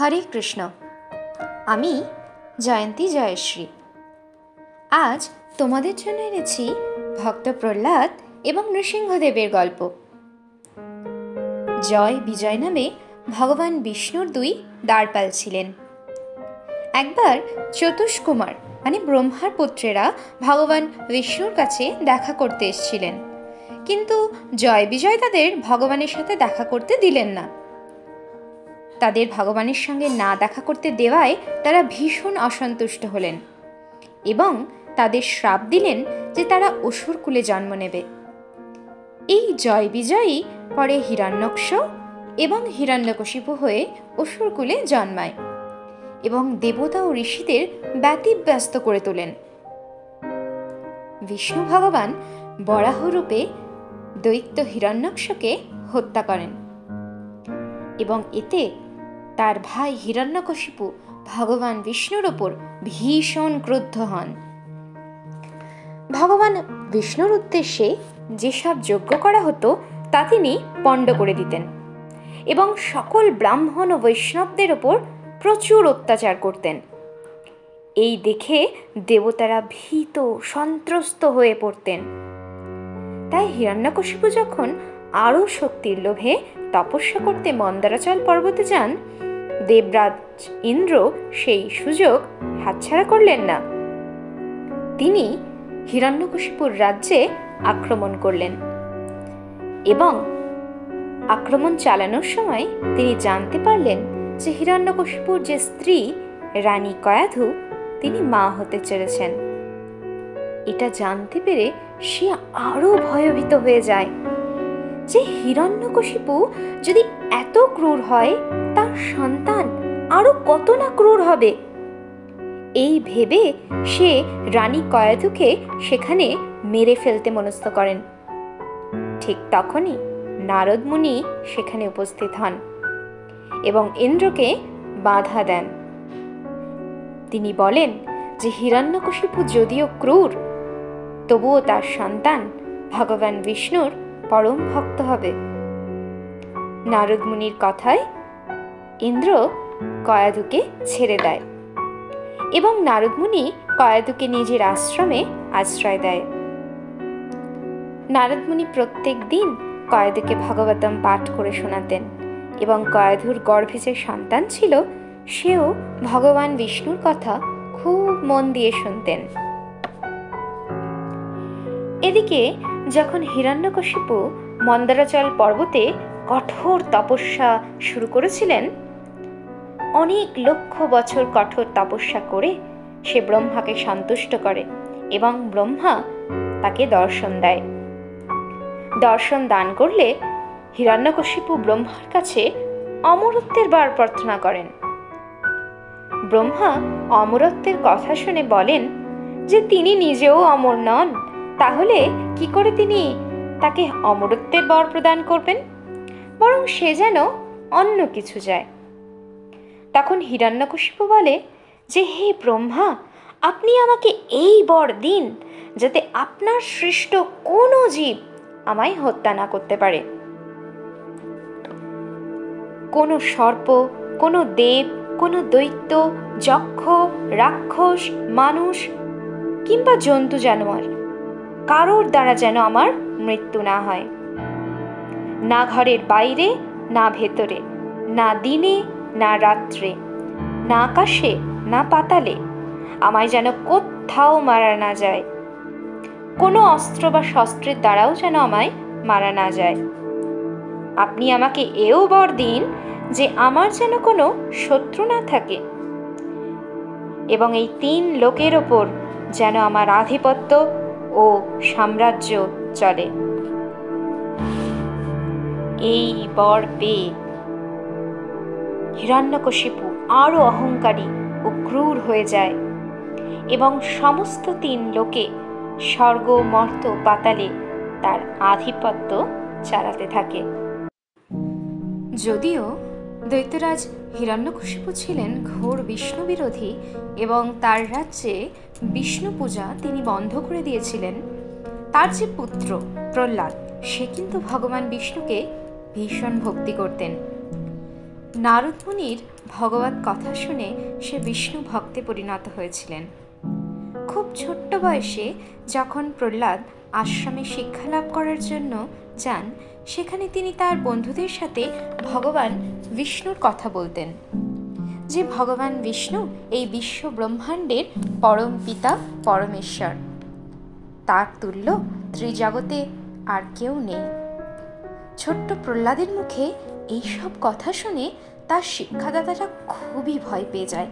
হরে কৃষ্ণ। আমি জয়ন্তী জয়শ্রী। আজ তোমাদের জন্য এনেছি ভক্ত প্রহ্লাদ এবং নৃসিংহদেবের গল্প। জয় বিজয় নামে ভগবান বিষ্ণুর দুই দ্বারপাল ছিলেন। একবার চতুষ্কুমার মানে ব্রহ্মার পুত্রেরা ভগবান বিষ্ণুর কাছে দেখা করতে এসেছিলেন। কিন্তু জয় বিজয় তাদের ভগবানের সাথে দেখা করতে দিলেন না। তাদের ভগবানের সঙ্গে না দেখা করতে দেওয়ায় তারা ভীষণ অসন্তুষ্ট হলেন এবং তাদের শ্রাপ দিলেন যে তারা অসুর কুলে জন্ম নেবে। এই জয় বিজয়ী পরে হিরণ্যক্ষ এবং হিরণ্যকশিপু হয়ে অসুর কুলে জন্মায় এবং দেবতা ও ঋষিদের ব্যতিব্যস্ত করে তোলেন। বিষ্ণু ভগবান বরাহরূপে দৈত্য হিরণ্যক্ষকে হত্যা করেন এবং এতে তার ভাই হিরণ্যকশিপু ভগবান বিষ্ণুর ওপর ভীষণ ক্রুদ্ধ হন। ভগবান বিষ্ণুর উদ্দেশ্যে যেসব যজ্ঞ করা হতো, তা তিনি পণ্ড করে দিতেন এবং সকল ব্রাহ্মণ ও বৈষ্ণবদের ওপর প্রচুর অত্যাচার করতেন। এই দেখে দেবতারা ভীত, সন্ত্রস্ত হয়ে পড়তেন। তাই হিরণ্যকশিপু যখন আরও শক্তির লোভে তপস্যা করতে মন্দারাচল পর্বতে যান দেবরাজ ইন্দ্র সেই সুযোগ হাতছাড়া করলেন না। তিনি হিরণ্যকশিপুর রাজ্যে আক্রমণ করলেন এবং আক্রমণ চালানোর সময় তিনি জানতে পারলেন যে হিরণ্যকশিপুর যে স্ত্রী রানী কয়াধু, তিনি মা হতে চলেছেন। এটা জানতে পেরে সে আরও ভয়ভীত হয়ে যায় যে হিরণ্যকশিপু যদি এত ক্রূর হয় তার সন্তান আরও কত না ক্রূর হবে? এই ভেবে সে রানী কয়াধুকে সেখানে মেরে ফেলতে মনস্থ করেন। ঠিক তখনই নারদ মুনি সেখানে উপস্থিত হন এবং ইন্দ্রকে বাধা দেন। তিনি বলেন যে, হিরণ্যকশিপু যদিও ক্রূর, তবুও তার সন্তান ভগবান বিষ্ণুর পরম ভক্ত হবে। নারদ মুনির কথায় ইন্দ্র কয়াদুকে ছেড়ে দেয় এবং নারদমুনি কয়াদুকে নিজের আশ্রমে আশ্রয় দেয়। নারদমুনি প্রত্যেক দিন কয়াদুকে ভাগবতম পাঠ করে শোনাতেন এবং কয়াধুর গর্ভে যে সন্তান ছিল, সেও ভগবান বিষ্ণুর কথা খুব মন দিয়ে শুনতেন। এদিকে যখন হিরণ্যকশিপু মন্দারাচল পর্বতে কঠোর তপস্যা শুরু করেছিলেন অনেক লক্ষ বছর কঠোর তপস্যা করে সে ব্রহ্মাকে সন্তুষ্ট করে এবং ব্রহ্মা তাকে দর্শন দেয়। দর্শন দান করলে হিরণ্যকশিপু ব্রহ্মার কাছে অমরত্বের বার প্রার্থনা করেন। ব্রহ্মা অমরত্বের কথা শুনে বলেন যে তিনি নিজেও অমর নন, তাহলে কি করে তিনি তাকে অমরত্বের বর প্রদান করবেন? বরং সে যেন অন্য কিছু যায় তখন হিরণ্যকশিপু বলে যে, হে ব্রহ্মা, আপনি আমাকে এই বর দিন যাতে আপনার সৃষ্ট কোনো জীব আমায় হত্যা না করতে পারে। কোনো সর্প, কোনো দেব, কোনো দৈত্য, যক্ষ, রাক্ষস, মানুষ কিংবা জন্তু জানোয়ার, কারোর দ্বারা যেন আমার মৃত্যু না হয়। না ঘরের বাইরে, না ভেতরে, না দিনে না রাত্রে, না আকাশে, না পাতালে, আমায় যেন কোথাও মারা না যায়। কোনো অস্ত্র বা শস্ত্রের দ্বারাও যেন আমায় মারা না যায়। আপনি আমাকে এও বর দিন যে আমার যেন কোনো শত্রু না থাকে। এবং এই তিন লোকের ওপর যেন আমার আধিপত্য ও সাম্রাজ্য চলে। এই বর পেয়ে হিরণ্যকশিপু আরও অহংকারী ও ক্রূর হয়ে যায় এবং সমস্ত তিন লোকে স্বর্গ, মর্ত, পাতালে তার আধিপত্য চালাতে থাকে। যদিও দৈত্যরাজ হিরণ্যকশিপু ছিলেন ঘোর বিষ্ণু বিরোধী এবং তার রাজ্যে বিষ্ণু পূজা তিনি বন্ধ করে দিয়েছিলেন, তার যে পুত্র প্রহ্লাদ, সে কিন্তু ভগবান বিষ্ণুকে ভীষণ ভক্তি করতেন। নারদ মুনির ভগবত কথা শুনে সে বিষ্ণু ভক্তে পরিণত হয়েছিলেন। খুব ছোট্ট বয়সে যখন প্রহ্লাদ আশ্রমে শিক্ষা লাভ করার জন্য যান, সেখানে তিনি তার বন্ধুদের সাথে ভগবান বিষ্ণুর কথা বলতেন। যে ভগবান বিষ্ণু এই বিশ্ব ব্রহ্মাণ্ডের পরম পিতা, পরমেশ্বর। তার তুল্য ত্রিজগতে আর কেউ নেই। ছোট্ট প্রহ্লাদের মুখে এই সব কথা শুনে তার শিক্ষাদাতাটা খুবই ভয় পেয়ে যায়।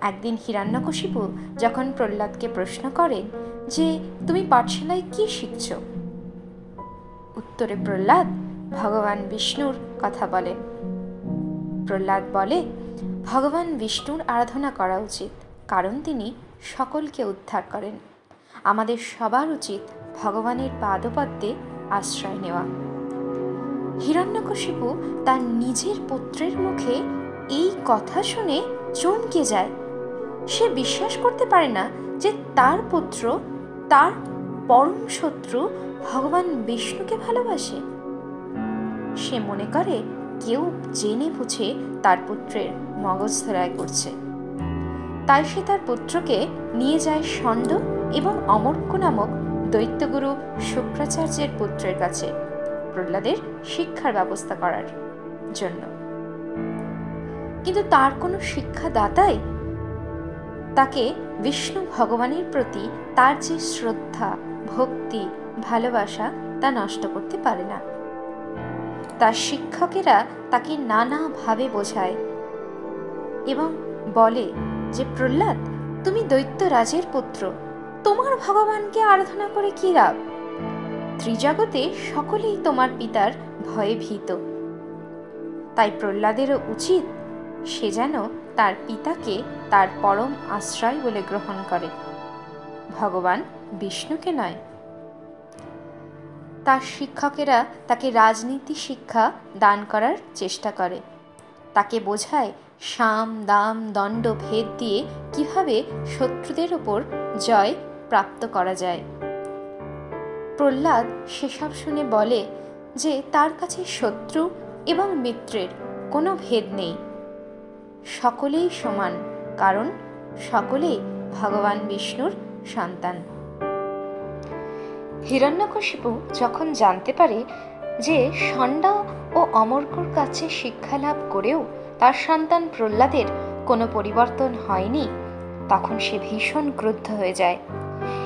একদিন হিরণ্যকশিপু যখন প্রহ্লাদকে প্রশ্ন করেন যে, তুমি পাঠশালায় কি শিখছ? উত্তরে প্রহ্লাদ, ভগবান বিষ্ণুর কথা বলে। প্রহ্লাদ বলে, ভগবান বিষ্ণুর আরাধনা করা উচিত, কারণ তিনি সকলকে উদ্ধার করেন। আমাদের সবার উচিত ভগবানের পাদপদ্মে আশ্রয় নেওয়া। হিরণ্যকশিপু তার নিজের পুত্রের মুখে এই কথা শুনে চমকে যায়। সে বিশ্বাস করতে পারে না যে তার পুত্র, তার পরম শত্রু ভগবান বিষ্ণুকে ভালোবাসে। সে মনে করে কেউ জেনে বুঝে তার পুত্রের মগজ ধরায় করছে। তাই সে তার পুত্রকে নিয়ে যায় ষণ্ড এবং অমর্ক্য নামক দৈত্যগুরু শুক্রাচার্যের পুত্রের কাছে। প্রহ্লাদের শিক্ষার ব্যবস্থা করার জন্য। কিন্তু তার কোনো শিক্ষাদাতাই তাকে বিষ্ণু ভগবানের প্রতি তার যে শ্রদ্ধা, ভক্তি, ভালোবাসা তা নষ্ট করতে পারে না। তার শিক্ষকেরা তাকে নানাভাবে বোঝায় এবং বলে যে, প্রহ্লাদ, তুমি দৈত্যরাজের পুত্র। তোমার ভগবানকে আরাধনা করে কি লাভ? ত্রিজগতে সকলেই তোমার পিতার ভয়ে ভীত। তাই প্রহ্লাদেরও উচিত সে যেন তার পিতাকে তার পরম আশ্রয় বলে গ্রহণ করে। ভগবান বিষ্ণুকে নয়। তার শিক্ষকেরা তাকে রাজনীতি শিক্ষা দান করার চেষ্টা করে। তাকে বোঝায় সাম, দাম, দণ্ড, ভেদ দিয়ে কীভাবে শত্রুদের ওপর জয় প্রাপ্ত করা যায়। প্রহ্লাদ সেসব শুনে বলে যে তার কাছে শত্রু এবং মিত্রের কোনো ভেদ নেই। সকলেই সমান, কারণ সকলেই ভগবান বিষ্ণুর সন্তান। হিরণ্যকশিপু যখন জানতে পারে যে ষণ্ডা ও অমর্কর কাছে শিক্ষা লাভ করেও তার সন্তান প্রহ্লাদের কোনো পরিবর্তন হয়নি, তখন সে ভীষণ ক্রুদ্ধ হয়ে যায়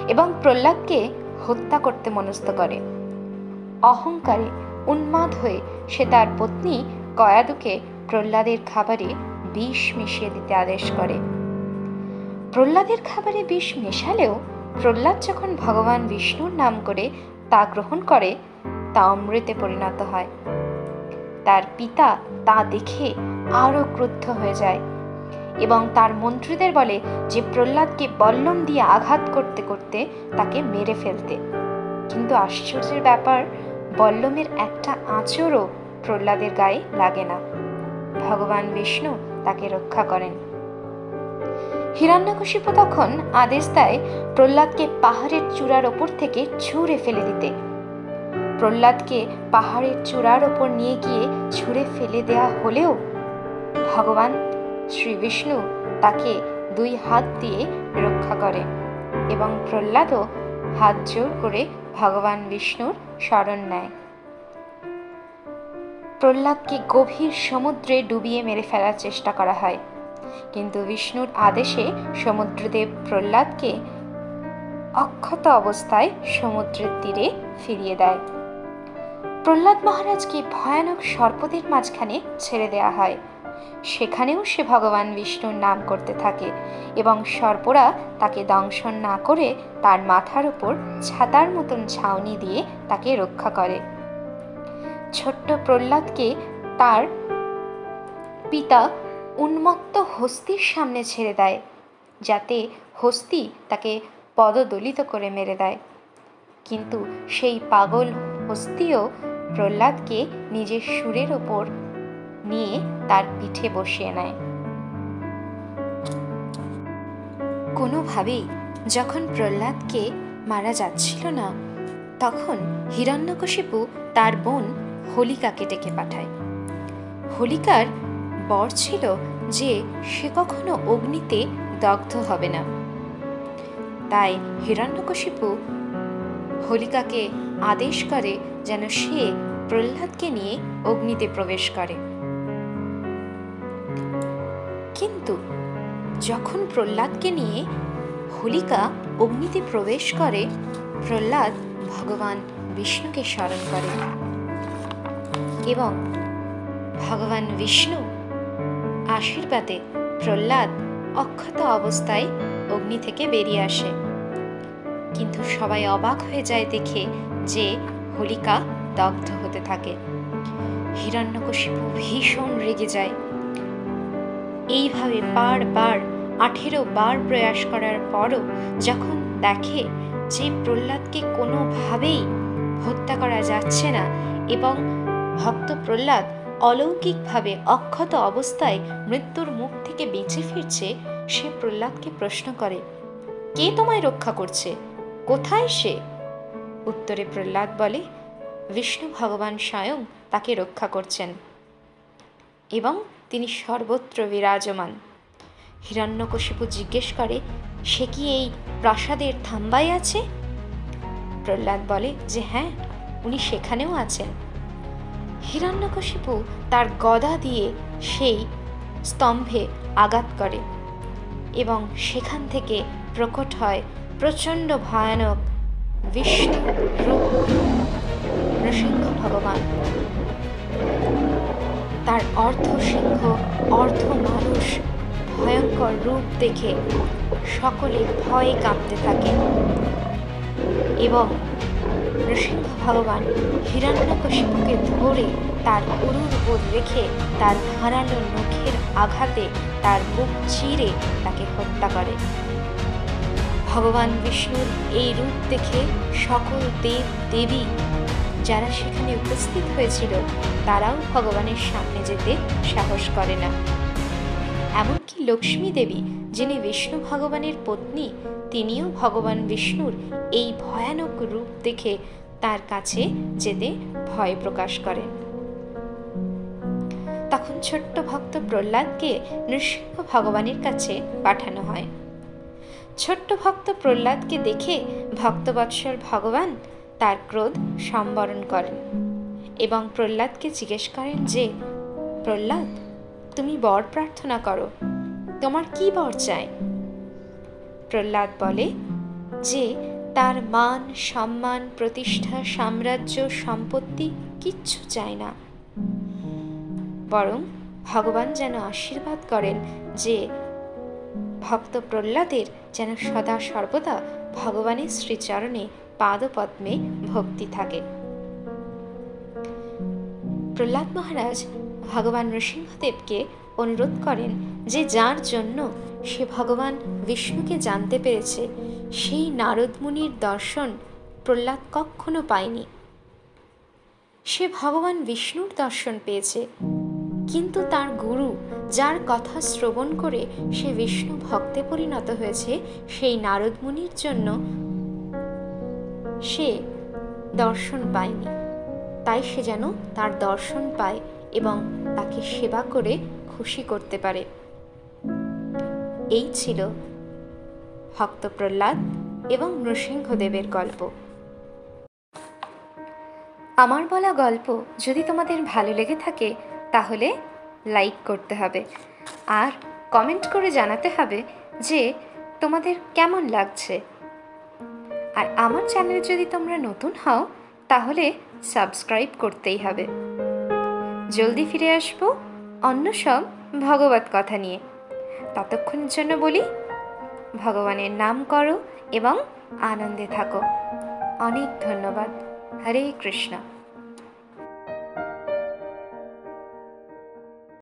এবং প্রহ্লাদকে হত্যা করতে মনস্থ করে। অহংকারে, উন্মাদ হয়ে সে তার পত্নী কয়াদুকে প্রহ্লাদের খাবারে বিষ মিশিয়ে দিতে আদেশ করে। প্রহ্লাদের খাবারে বিষ মেশালেও প্রহ্লাদ যখন ভগবান বিষ্ণুর নাম করে তা গ্রহণ করে, তা অমৃতে পরিণত হয়। তার পিতা তা দেখে আরও ক্রুদ্ধ হয়ে যায়। এবং তার মন্ত্রীদের বলে যে প্রহ্লাদকে বল্লম দিয়ে আঘাত করতে করতে তাকে মেরে ফেলতে। কিন্তু আশ্চর্যের ব্যাপার, বল্লমের একটা আঁচড়ও প্রহ্লাদের গায়ে লাগে না। ভগবান বিষ্ণু তাকে রক্ষা করেন। হিরণ্যকশিপু তখন আদেশ দেয় প্রহ্লাদকে পাহাড়ের চূড়ার ওপর থেকে ছুঁড়ে ফেলে দিতে। প্রহ্লাদকে পাহাড়ের চূড়ার ওপর নিয়ে গিয়ে ছুঁড়ে ফেলে দেয়া হলেও ভগবান শ্রী বিষ্ণু তাকে দুই হাত দিয়ে রক্ষা করে এবং প্রহ্লাদও হাত জোর করে ভগবান বিষ্ণুর শরণ নেয়। প্রহ্লাদকে গভীর সমুদ্রে ডুবিয়ে মেরে ফেলার চেষ্টা করা হয়। কিন্তু বিষ্ণুর আদেশে সমুদ্রদেব প্রহ্লাদকে অক্ষত অবস্থায় সমুদ্রের তীরে ফিরিয়ে দেয়। প্রহ্লাদ মহারাজকে ভয়ানক সর্পদের মাঝখানে ছেড়ে দেওয়া হয়। সেখানেও সে ভগবান বিষ্ণুর নাম করতে থাকে এবং সর্পরা তাকে দংশন না করে তার মাথার উপর ছাতার মতন ছাউনি দিয়ে তাকে রক্ষা করে। ছোট্ট প্রহ্লাদকে তার পিতা উন্মত্ত হস্তির সামনে ছেড়ে দেয়, যাতে হস্তি তাকে পদদলিত করে মেরে দেয়। কিন্তু সেই পাগল হস্তিও প্রহ্লাদকে নিজের সুরের ওপর নিয়ে তার পিঠে বসিয়ে নেয়। কোনোভাবেই যখন প্রহ্লাদকে মারা যাচ্ছিল না, তখন হিরণ্যকশিপু তার বোন হোলিকাকে ডেকে পাঠায়। হোলিকার বর ছিল যে সে কখনো অগ্নিতে দগ্ধ হবে না। তাই হিরণ্যকশিপু হোলিকাকে আদেশ করে যেন সে প্রহ্লাদকে নিয়ে অগ্নিতে প্রবেশ করে। কিন্তু যখন প্রহ্লাদকে নিয়ে হোলিকা অগ্নিতে প্রবেশ করে, প্রহ্লাদ ভগবান বিষ্ণুকে স্মরণ করে এবং ভগবান বিষ্ণু আশীর্বাদে প্রহ্লাদ অক্ষত অবস্থায় অগ্নি থেকে বেরিয়ে আসে। কিন্তু সবাই অবাক হয়ে যায় দেখে যে হোলিকা দগ্ধ হতে থাকে। হিরণ্যকশিপু ভীষণ রেগে যায়। এইভাবে বারবার, আঠেরো বার প্রয়াস করার পরও যখন দেখে যে প্রহ্লাদকে কোনোভাবেই হত্যা করা যাচ্ছে না এবং ভক্ত প্রহ্লাদ অলৌকিকভাবে অক্ষত অবস্থায় মৃত্যুর মুখ থেকে বেঁচে ফিরছে, সে প্রহ্লাদকে প্রশ্ন করে, কে তোমায় রক্ষা করছে? কোথায় সে? উত্তরে প্রহ্লাদ বলে, বিষ্ণু ভগবান স্বয়ং তাকে রক্ষা করছেন। এবং তিনি সর্বত্র বিরাজমান। হিরণ্যকশিপু জিজ্ঞেস করে, সে কি এই প্রাসাদের থাম্বায় আছে? প্রহ্লাদ বলে, যে হ্যাঁ উনি সেখানেও আছেন। হিরণ্যকশিপু তার গদা দিয়ে সেই স্তম্ভে আঘাত করে এবং সেখান থেকে প্রকট হয় প্রচণ্ড ভয়ানক বিষ্ণু রূপ। নৃসিংহ ভগবান তার অর্ধ সিংহ, অর্ধ মানুষ ভয়ঙ্কর রূপ দেখে সকলে ভয়ে কাঁপতে থাকে। এবং নৃসিংহ ভগবান হিরণ্যকশিপুকে ধরে তার উরুর উপর রেখে তার ধারালো নখের আঘাতে তার বুক চিরে তাকে হত্যা করে। ভগবান বিষ্ণুর এই রূপ দেখে সকল দেব দেবী যারা সেখানে উপস্থিত হয়েছিল, তারাও ভগবানের সামনে যেতে সাহস করে না। এমনকি লক্ষ্মী দেবী, যিনি বিষ্ণু ভগবানের পত্নী, তিনিও ভগবান বিষ্ণুর এই ভয়ানক রূপ দেখে তার কাছে যেতে ভয় প্রকাশ করেন। তখন ছোট্ট ভক্ত প্রহ্লাদকে নৃসিংহ ভগবানের কাছে পাঠানো হয়। ছোট্ট ভক্ত প্রহ্লাদকে দেখে ভক্তবৎসল ভগবান তার ক্রোধ সম্বরণ করেন এবং প্রহ্লাদকে জিজ্ঞেস করেন যে, প্রহ্লাদ, তুমি বর প্রার্থনা করো, তোমার কি বর চাই? প্রহ্লাদ বলে, যে, তার মান, সম্মান, প্রতিষ্ঠা, সাম্রাজ্য, সম্পত্তি কিচ্ছু চায় না। বরং ভগবান যেন আশীর্বাদ করেন যে, ভক্ত প্রহ্লাদের যেন সদা সর্বদা ভগবানের শ্রীচরণে পাদপদ্মে ভক্তি থাকে। প্রহ্লাদ মহারাজ ভগবান নৃসিংহদেবকে অনুরোধ করেন যে যার জন্য সে ভগবান বিষ্ণুকে জানতে পেরেছে, সেই নারদ মুনির দর্শন প্রহ্লাদ কখনো পায়নি। সে ভগবান বিষ্ণুর দর্শন পেয়েছে, কিন্তু তার গুরু যার কথা শ্রবণ করে সে বিষ্ণু ভক্তে পরিণত হয়েছে, সেই নারদ মুনির জন্য সে দর্শন পায়নি। তাই সে যেন তার দর্শন পায় এবং তাকে সেবা করে খুশি করতে পারে। এই ছিল ভক্ত প্রহ্লাদ এবং নৃসিংহদেবের গল্প। আমার বলা গল্প যদি তোমাদের ভালো লেগে থাকে, তাহলে লাইক করতে হবে। আর কমেন্ট করে জানাতে হবে যে তোমাদের কেমন লাগছে। আর আমার চ্যানেলে যদি তোমরা নতুন হও, তাহলে সাবস্ক্রাইব করতেই হবে। জলদি ফিরে আসব অন্য সব ভগবত কথা নিয়ে। ততক্ষণের জন্য বলি, ভগবানের নাম করো এবং আনন্দে থাকো। অনেক ধন্যবাদ। হরে কৃষ্ণ।